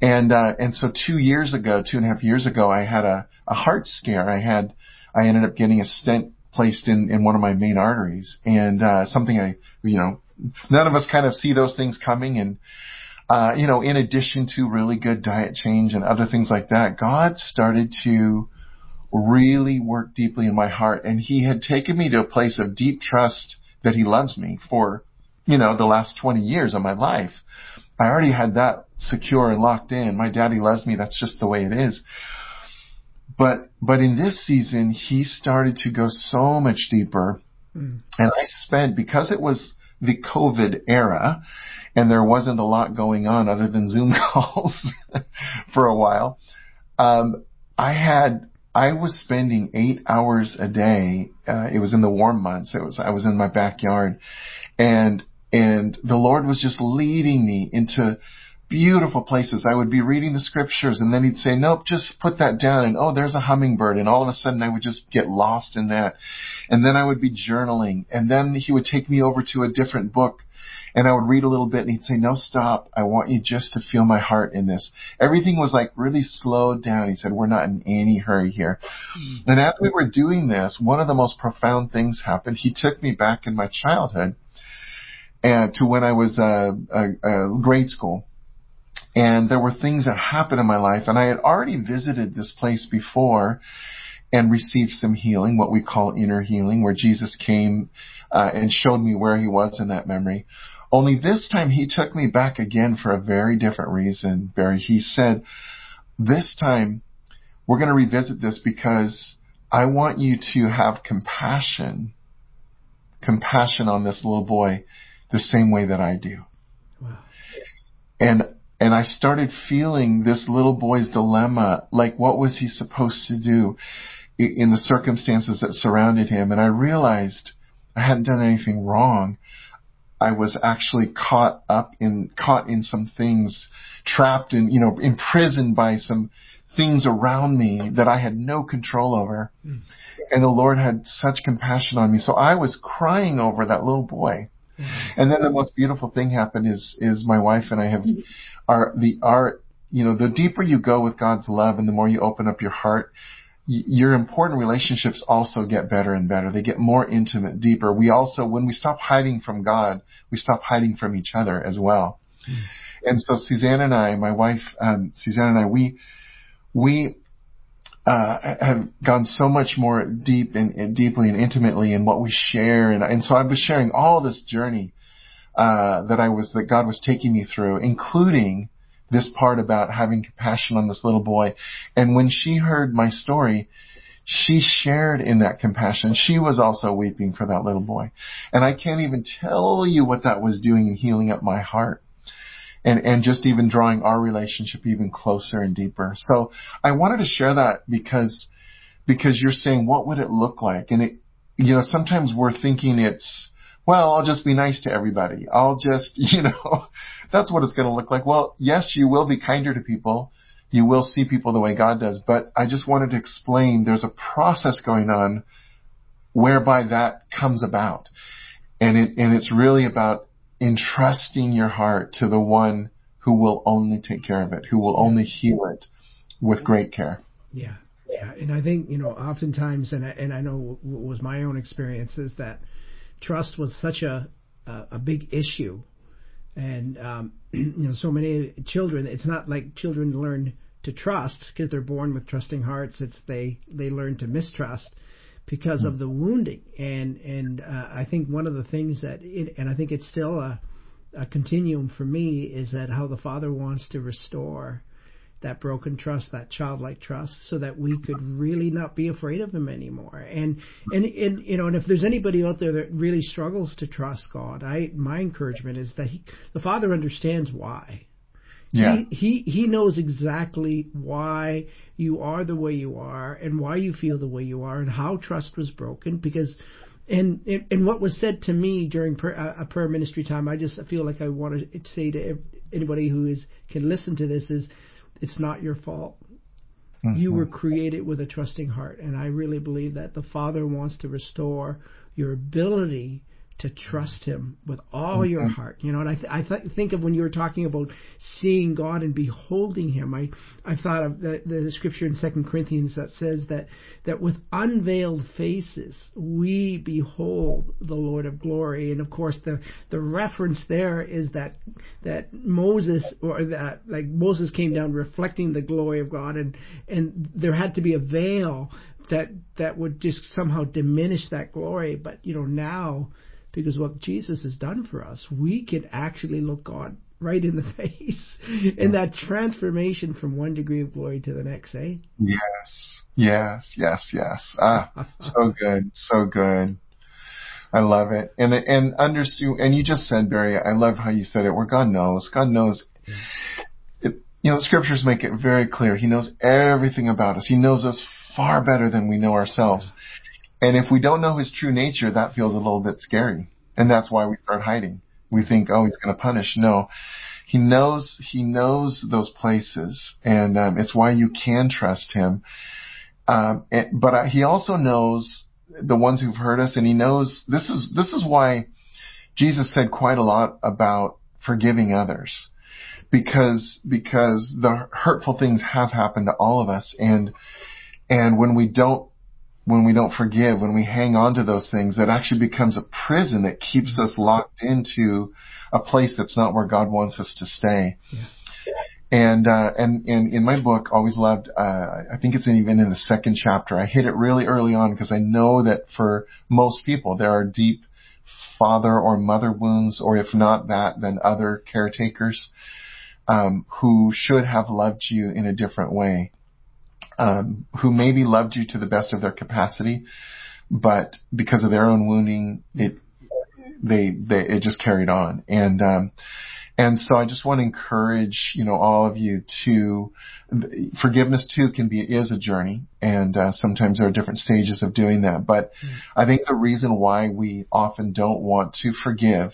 And, uh, and so two years ago, two and a half years ago, I had a, a heart scare. I had, I ended up getting a stent placed in, in one of my main arteries and, uh, something I, you know, none of us kind of see those things coming and, uh, you know, in addition to really good diet change and other things like that, God started to really worked deeply in my heart. And He had taken me to a place of deep trust that He loves me for, you know, the last 20 years of my life. I already had that secure and locked in. My daddy loves me. That's just the way it is. But, but in this season, He started to go so much deeper. Mm. And I spent, because it was the COVID era and there wasn't a lot going on other than Zoom calls for a while. Um, I had, I was spending eight hours a day. Uh, it was in the warm months. It was, I was in my backyard and, and the Lord was just leading me into beautiful places. I would be reading the scriptures and then he'd say, nope, just put that down. And oh, there's a hummingbird. And all of a sudden I would just get lost in that. And then I would be journaling and then he would take me over to a different book and I would read a little bit and he'd say, no, stop. I want you just to feel my heart in this. Everything was like really slowed down. He said, we're not in any hurry here. Mm-hmm. And as we were doing this, one of the most profound things happened. He took me back in my childhood and to when I was uh, uh, grade school and there were things that happened in my life and I had already visited this place before and received some healing, what we call inner healing, where Jesus came uh, and showed me where he was in that memory. Only this time he took me back again for a very different reason, Barry. He said, this time we're going to revisit this because I want you to have compassion, compassion on this little boy the same way that I do. Wow. And and I started feeling this little boy's dilemma, like what was he supposed to do in the circumstances that surrounded him? And I realized I hadn't done anything wrong. I was actually caught up in, caught in some things, trapped in, you know, imprisoned by some things around me that I had no control over. Mm. And the Lord had such compassion on me. So I was crying over that little boy. Mm-hmm. And then the most beautiful thing happened is, is my wife and I have, our, the, our, you know, the deeper you go with God's love and the more you open up your heart, your important relationships also get better and better. They get more intimate, deeper. We also, when we stop hiding from God, we stop hiding from each other as well. Mm. And so Suzanne and I, my wife, um, Suzanne and I, we, we, uh, have gone so much more deep and, and, deeply and intimately in what we share. And, and so I was sharing all this journey, uh, that I was, that God was taking me through, including this part about having compassion on this little boy. And when she heard my story, she shared in that compassion. She was also weeping for that little boy. And I can't even tell you what that was doing in healing up my heart. And, and just even drawing our relationship even closer and deeper. So I wanted to share that because, because you're saying what would it look like? And it, you know, sometimes we're thinking it's, well, I'll just be nice to everybody. I'll just, you know, that's what it's going to look like. Well, yes, you will be kinder to people. You will see people the way God does. But I just wanted to explain there's a process going on whereby that comes about. And it, and it's really about entrusting your heart to the one who will only take care of it, who will only heal it with great care. Yeah. Yeah. And I think, you know, oftentimes, and I, and I know what was my own experience is that trust was such a, a, a big issue. And um, you know so many children it's not like children learn to trust because they're born with trusting hearts. It's they they learn to mistrust because of the wounding. And and uh, I think one of the things that it, and I think it's still a a continuum for me is that how the father wants to restore that broken trust, that childlike trust, so that we could really not be afraid of him anymore. And and and you know, and if there's anybody out there that really struggles to trust God, I my encouragement is that he, the Father understands why. Yeah. He, he he knows exactly why you are the way you are and why you feel the way you are and how trust was broken because and and what was said to me during prayer, a prayer ministry time, I just feel like I want to say to anybody who is can listen to this is it's not your fault. Mm-hmm. You were created with a trusting heart, and I really believe that the Father wants to restore your ability to trust Him with all your mm-hmm. heart. You know, and I, th- I th- think of when you were talking about seeing God and beholding Him. I I thought of the, the scripture in Second Corinthians that says that that with unveiled faces we behold the Lord of glory. And of course, the the reference there is that that Moses or that like Moses came down reflecting the glory of God, and and there had to be a veil that that would just somehow diminish that glory. But you know now because what Jesus has done for us, we can actually look God right in the face in that transformation from one degree of glory to the next, eh? Yes, yes, yes, yes. Ah, so good, so good. I love it. And, and understand, and you just said, Barry, I love how you said it, where God knows. God knows. It, you know, the scriptures make it very clear. He knows everything about us. He knows us far better than we know ourselves. And if we don't know his true nature, that feels a little bit scary. And that's why we start hiding. We think, oh, he's going to punish. No, he knows, he knows those places. And, um, it's why you can trust him. Um, it, but uh, he also knows the ones who've hurt us, and he knows this is this is why Jesus said quite a lot about forgiving others, because because the hurtful things have happened to all of us, and and when we don't when we don't forgive, when we hang on to those things, that actually becomes a prison that keeps us locked into a place that's not where God wants us to stay. Yeah. And, uh, and, and in my book, always loved, uh, I think it's even in the second chapter. I hit it really early on because I know that for most people, there are deep father or mother wounds, or if not that, then other caretakers, um, who should have loved you in a different way. Um, who maybe loved you to the best of their capacity, but because of their own wounding, it, they, they, it just carried on. And, um, and so I just want to encourage, you know, all of you to forgiveness too can be is a journey, and uh, sometimes there are different stages of doing that. But. I think the reason why we often don't want to forgive,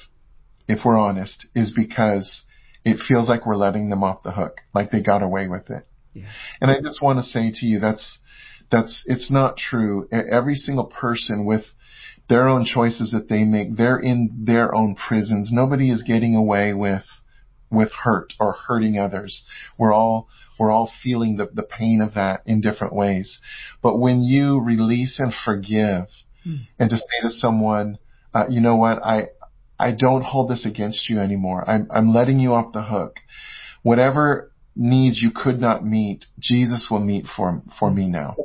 if we're honest, is because it feels like we're letting them off the hook, like they got away with it. Yeah. And I just want to say to you, that's that's it's not true. Every single person with their own choices that they make. They're in their own prisons. Nobody is getting away with with hurt or hurting others. We're all we're all feeling the, the pain of that in different ways. But when you release and forgive, hmm. and to say to someone, uh, you know what, I I don't hold this against you anymore. I'm I'm letting you off the hook. Whatever needs you could not meet, Jesus will meet for for me now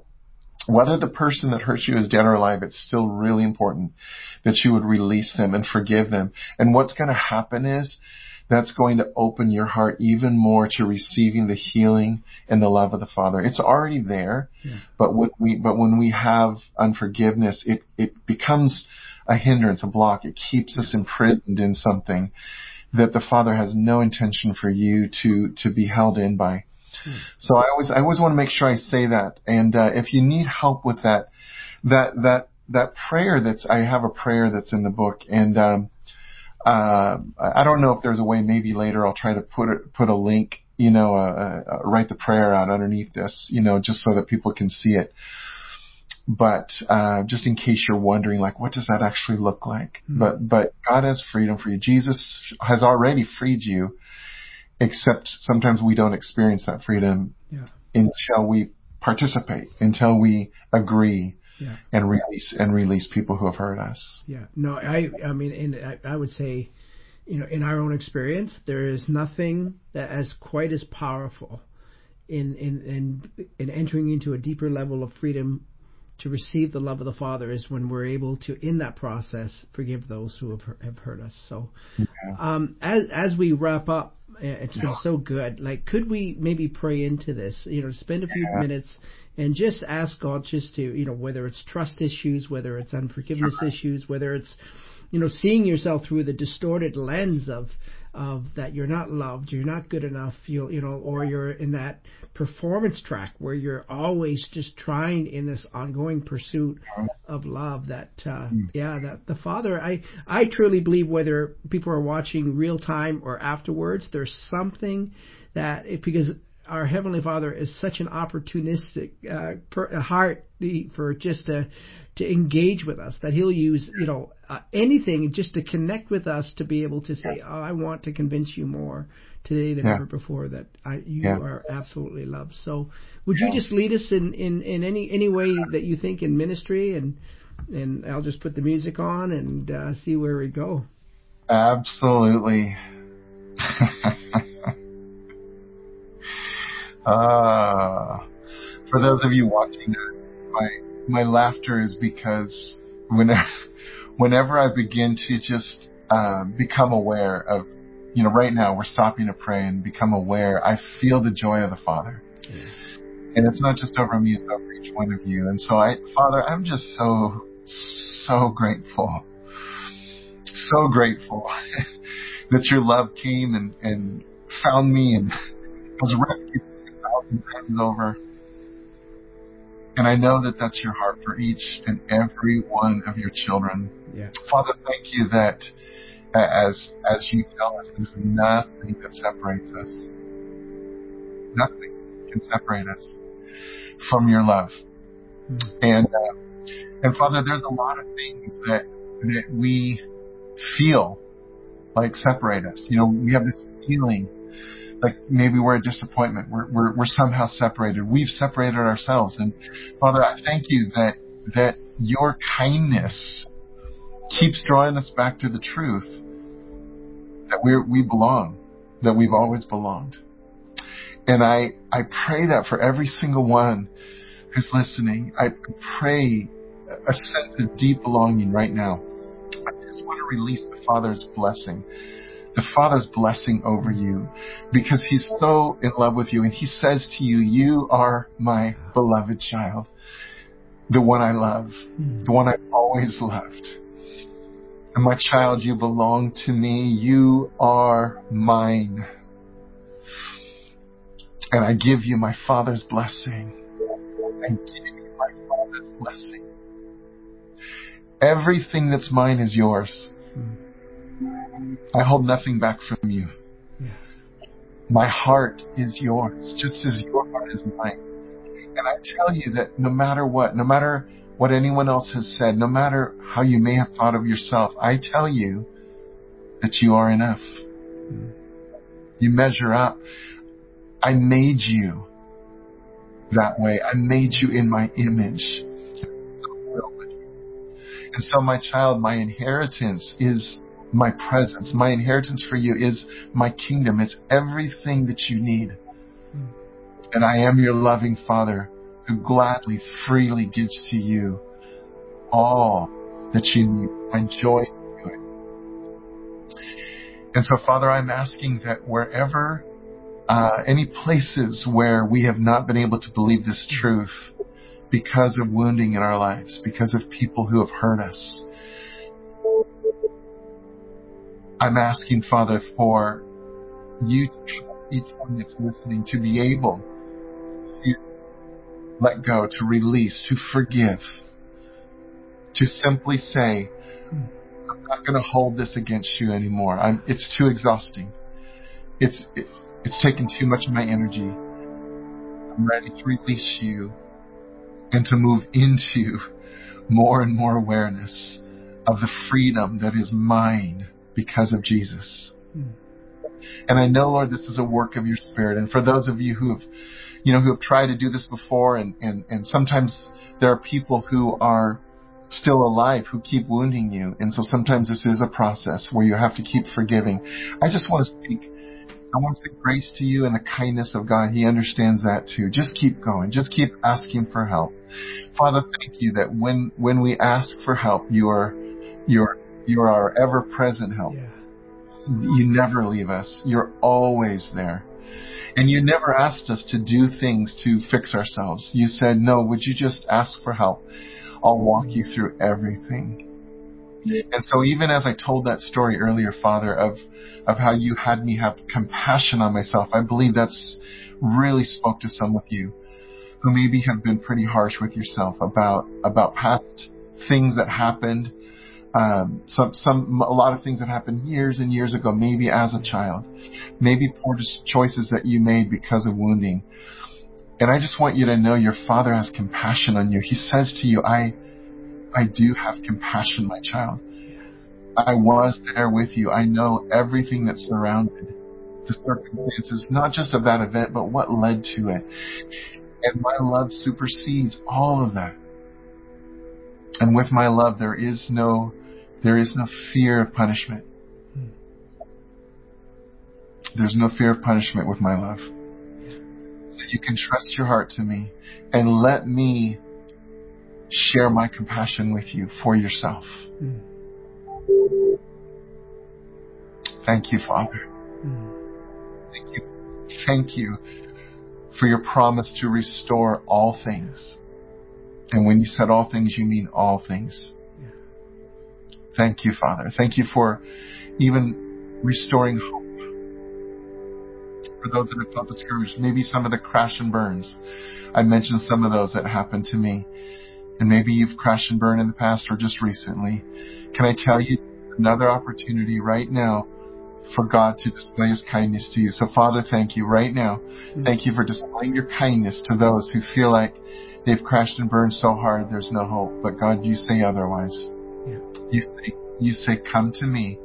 whether the person that hurt you is dead or alive, it's still really important that you would release them and forgive them. And what's going to happen is that's going to open your heart even more to receiving the healing and the love of the Father. It's already there, yeah. but when we but when we have unforgiveness, it it becomes a hindrance, a block. It keeps us imprisoned in something that the Father has no intention for you to to be held in by. So I always I always want to make sure I say that. And uh, if you need help with that, that that that prayer that's I have a prayer that's in the book, and um, uh, I don't know if there's a way. Maybe later I'll try to put it, put a link. You know, uh, uh, write the prayer out underneath this. You know, just so that people can see it. But uh, just in case you're wondering, like, what does that actually look like? Mm-hmm. But but God has freedom for you. Jesus has already freed you except sometimes we don't experience that freedom yeah. until we participate, until we agree yeah. and release and release people who have hurt us. Yeah. No, I I mean, and I, I would say, you know, in our own experience, there is nothing that as quite as powerful in in in in entering into a deeper level of freedom to receive the love of the Father is when we're able to, in that process, forgive those who have, have hurt us. So, yeah. um, as as we wrap up, it's been so good. Like, could we maybe pray into this? You know, spend a few yeah. minutes and just ask God just to, you know, whether it's trust issues, whether it's unforgiveness sure. issues, whether it's, you know, seeing yourself through the distorted lens of of that you're not loved, you're not good enough, you you know, or you're in that performance track where you're always just trying in this ongoing pursuit of love. That uh, hmm. yeah, that the Father, I I truly believe whether people are watching real time or afterwards, there's something that it, because our heavenly Father is such an opportunistic uh, per, heart for just to to engage with us that He'll use you know uh, anything just to connect with us to be able to say, oh, I want to convince you more today than yeah. ever before that I, you yeah. are absolutely loved. So, would you just lead us in, in, in any any way that you think in ministry and and I'll just put the music on and uh, see where we go. Absolutely. Uh, for those of you watching, my my laughter is because whenever whenever I begin to just uh, become aware of, you know, right now we're stopping to pray and become aware. I feel the joy of the Father, yeah. and it's not just over me; it's over each one of you. And so, I, Father, I'm just so so grateful so grateful that your love came and, and found me and was rescued a thousand times over. And I know that that's your heart for each and every one of your children. Yeah. Father, thank you that as as you tell us, there's nothing that separates us. Nothing can separate us from your love. And uh, and Father, there's a lot of things that that we feel like separate us. You know, we have this feeling like maybe we're a disappointment. We're, we're, we're somehow separated. We've separated ourselves. And Father, I thank you that, that your kindness keeps drawing us back to the truth that we we belong, that we've always belonged. And I, I pray that for every single one who's listening, I pray a sense of deep belonging right now. I just want to release the Father's blessing the Father's blessing over you because He's so in love with you and He says to you, You are my beloved child, the one I love, the one I've always loved. And my child, you belong to me. You are mine. And I give you my Father's blessing. I give you my Father's blessing. Everything that's mine is yours. I hold nothing back from you. My heart is yours, just as your heart is mine. And I tell you that no matter what, no matter what anyone else has said, no matter how you may have thought of yourself, I tell you that you are enough. You measure up. I made you that way. I made you in my image. And so, my child, my inheritance is my presence. My inheritance for you is my kingdom. It's everything that you need. And I am your loving Father who gladly, freely gives to you all that you need. Joy. And so, Father, I'm asking that wherever, uh, any places where we have not been able to believe this truth because of wounding in our lives, because of people who have hurt us, I'm asking, Father, for you each one that's listening to be able let go, to release, to forgive, to simply say, I'm not going to hold this against you anymore. I'm, it's too exhausting. It's, it, it's taken too much of my energy. I'm ready to release you and to move into more and more awareness of the freedom that is mine because of Jesus. Hmm. And I know, Lord, this is a work of your spirit. And for those of you who have, you know, who have tried to do this before and, and, and sometimes there are people who are still alive who keep wounding you. And so sometimes this is a process where you have to keep forgiving. I just want to speak, I want to speak grace to you and the kindness of God. He understands that too. Just keep going. Just keep asking for help. Father, thank you that when, when we ask for help, you are, you're you're our ever present help. Yeah. You never leave us. You're always there. And you never asked us to do things to fix ourselves. You said, no, would you just ask for help? I'll walk you through everything. And so even as I told that story earlier, Father, of, of how you had me have compassion on myself, I believe that's really spoke to some of you who maybe have been pretty harsh with yourself about, about past things that happened um, some, some, a lot of things that happened years and years ago, maybe as a child, maybe poor choices that you made because of wounding. And I just want you to know your father has compassion on you. He says to you, I, I do have compassion, my child. I was there with you. I know everything that surrounded the circumstances, not just of that event, but what led to it. And my love supersedes all of that. And with my love, there is no there is no fear of punishment. There's no fear of punishment with my love. So you can trust your heart to me and let me share my compassion with you for yourself. Mm. Thank you, Father. Mm. Thank you. Thank you for your promise to restore all things. And when you said all things, you mean all things. Thank you, Father. Thank you for even restoring hope. For those that have felt discouraged, maybe some of the crash and burns. I mentioned some of those that happened to me. And maybe you've crashed and burned in the past or just recently. Can I tell you another opportunity right now for God to display His kindness to you? So Father, thank you right now. Mm-hmm. Thank you for displaying your kindness to those who feel like they've crashed and burned so hard there's no hope. But God, you say otherwise. You say, you say, come to me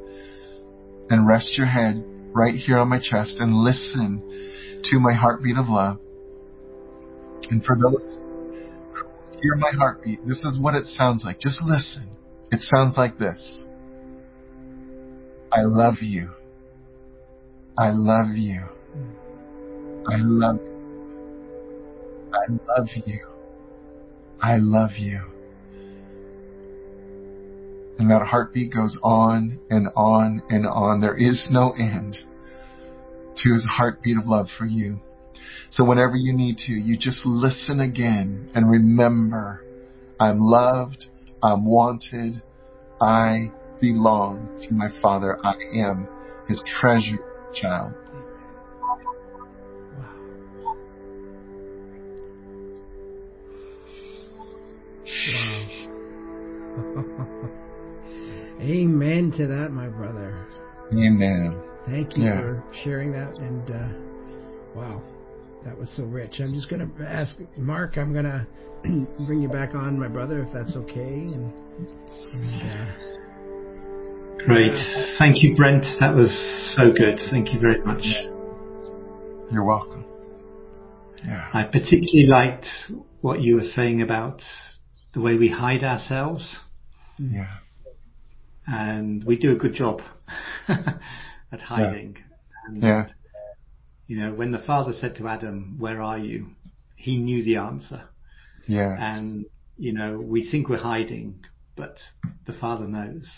and rest your head right here on my chest and listen to my heartbeat of love. And for those who hear my heartbeat, this is what it sounds like. Just listen. It sounds like this. I love you. I love you. I love you. I love you. I love you. And that heartbeat goes on and on and on. There is no end to his heartbeat of love for you. So whenever you need to, you just listen again and remember, I'm loved, I'm wanted, I belong to my Father. I am his treasured child. Wow. Amen to that, my brother. Amen. Thank you Yeah. for sharing that. And uh, wow, that was so rich. I'm just going to ask Mark. I'm going to bring you back on, my brother, if that's okay. And, and uh, Great. Thank you, Brent. That was so good. Thank you very much. You're welcome. Yeah. I particularly liked what you were saying about the way we hide ourselves, Yeah. And we do a good job at hiding. And, Yeah. You know, when the Father said to Adam, "Where are you?" He knew the answer, Yes. and you know, we think we're hiding, but the Father knows,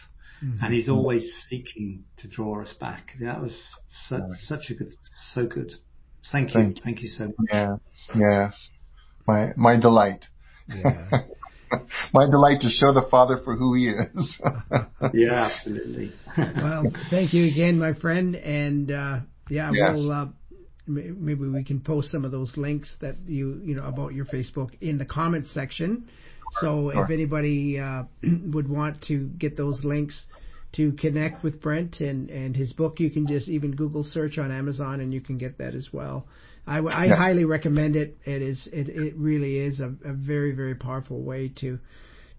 mm-hmm. and He's always seeking to draw us back. That was such, Right. such a good, so good. Thank you, Thank thank you so much. yes. Yes. My my delight. yeah. my delight to show the Father for who He is. Yeah, absolutely. well, thank you again, my friend. And uh, yeah, Yes. we'll uh, maybe we can post some of those links that you you know about your Facebook in the comments section. So Sure. if anybody uh, would want to get those links to connect with Brent and and his book, you can just even Google search on Amazon and you can get that as well. I, w- I Yeah. highly recommend it. It is it, it really is a, a very very powerful way to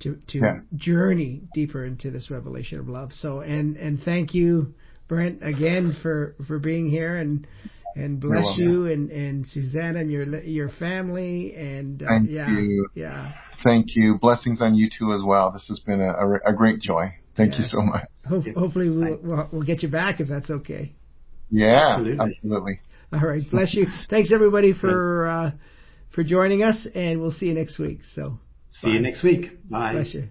to to Yeah. journey deeper into this revelation of love. So and and thank you, Brent, again for for being here and and bless welcome. you and and Susanna and your your family and uh, Thank yeah you. yeah. Thank you. Blessings on you too as well. This has been a, a, a great joy. Thank you so much. Ho- hopefully we'll, we'll we'll get you back if that's okay. Yeah, Absolutely. absolutely. All right, bless you. Thanks everybody for uh, for joining us, and we'll see you next week. So See you next week. Bye. bless you.